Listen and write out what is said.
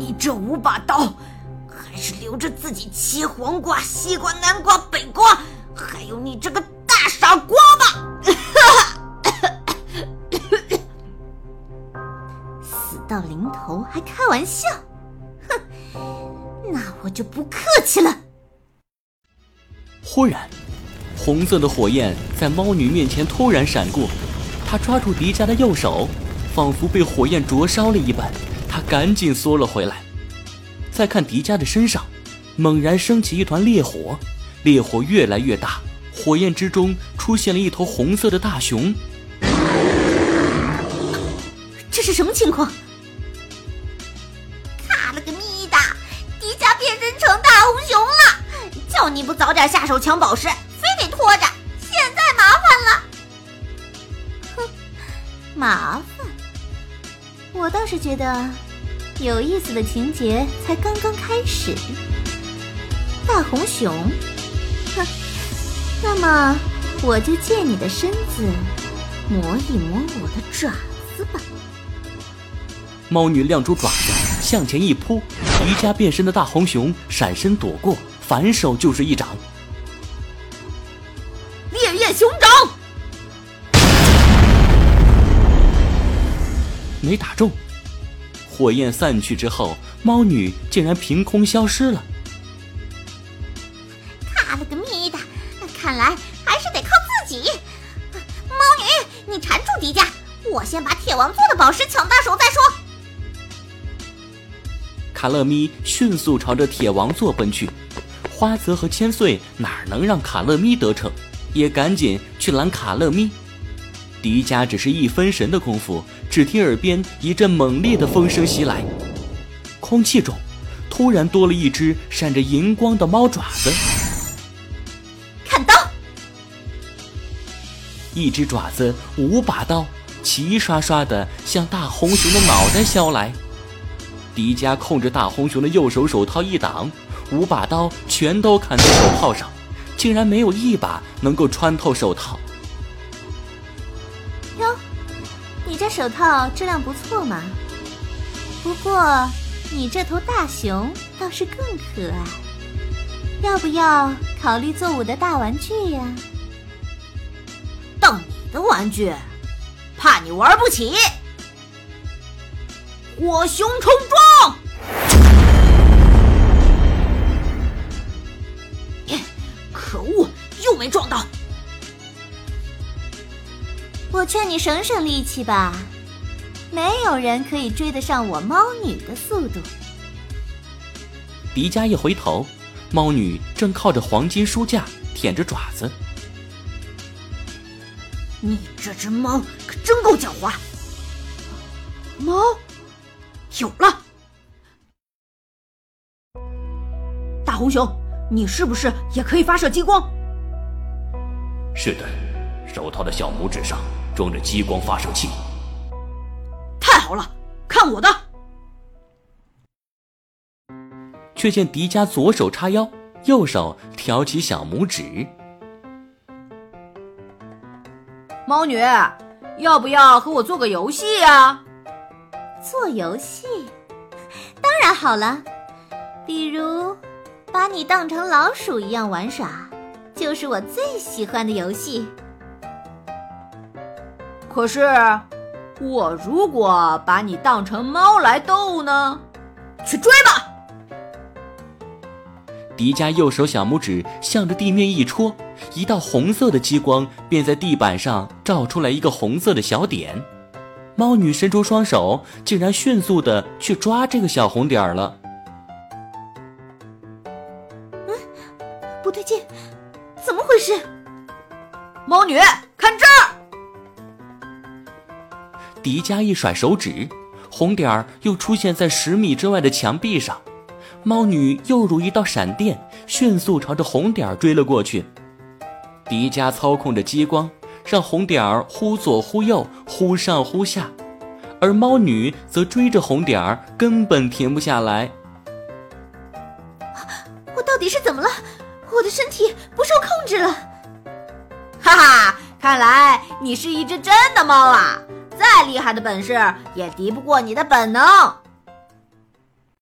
你这五把刀，还是留着自己切黄瓜、西瓜、南瓜、北瓜，还有你这个大傻瓜吧！死到临头还开玩笑，哼！那我就不客气了。忽然，红色的火焰在猫女面前突然闪过，她抓住迪迦的右手，仿佛被火焰灼烧了一般。她赶紧缩了回来。再看迪迦的身上，猛然升起一团烈火，烈火越来越大，火焰之中出现了一头红色的大熊。这是什么情况？卡了个咪的，迪迦变身成大红熊了！叫你不早点下手抢宝石，非得拖着，现在麻烦了。哼，麻烦？我倒是觉得有意思的情节才刚刚开始。大红熊，哼，那么我就借你的身子磨一磨我的爪子吧。猫女亮出爪子向前一扑，迪迦变身的大红熊闪身躲过。反手就是一掌，没打中。火焰散去之后，猫女竟然凭空消失了。卡了个咪的，看来还是得靠自己。猫女，你缠住迪迦，我先把铁王座的宝石抢到手再说。卡乐咪迅速朝着铁王座奔去。花泽和千岁哪能让卡乐咪得逞，也赶紧去拦卡乐咪。迪迦只是一分神的功夫，只听耳边一阵猛烈的风声袭来，空气中突然多了一只闪着银光的猫爪子。砍刀！一只爪子，五把刀，齐刷刷的向大红熊的脑袋削来。迪迦控制大红熊的右手手套一挡。五把刀全都砍在手套上，竟然没有一把能够穿透手套。手套质量不错嘛。不过你这头大熊倒是更可爱，要不要考虑做我的大玩具呀？当你的玩具，怕你玩不起。火熊冲撞！可恶，又没撞到，我劝你省省力气吧，没有人可以追得上我猫女的速度。迪迦一回头，猫女正靠着黄金书架舔着爪子。你这只猫可真够狡猾。猫，有了！大红熊，你是不是也可以发射激光？是的，手套的小拇指上装着激光发射器。太好了，看我的！却见迪迦左手叉腰，右手挑起小拇指。猫女，要不要和我做个游戏呀？做游戏？当然好了，比如把你当成老鼠一样玩耍。就是我最喜欢的游戏。可是，我如果把你当成猫来逗呢？去追吧！迪迦右手小拇指向着地面一戳，一道红色的激光便在地板上照出来一个红色的小点。猫女伸出双手，竟然迅速的去抓这个小红点了。嗯，不对劲。怎么回事？猫女，迪迦一甩手指，红点儿又出现在十米之外的墙壁上。猫女又如一道闪电，迅速朝着红点儿追了过去。迪迦操控着激光，让红点儿忽左忽右、忽上忽下，而猫女则追着红点儿，根本停不下来。我到底是怎么了？我的身体不受控制了，哈哈！看来你是一只真的猫啊！再厉害的本事也敌不过你的本能。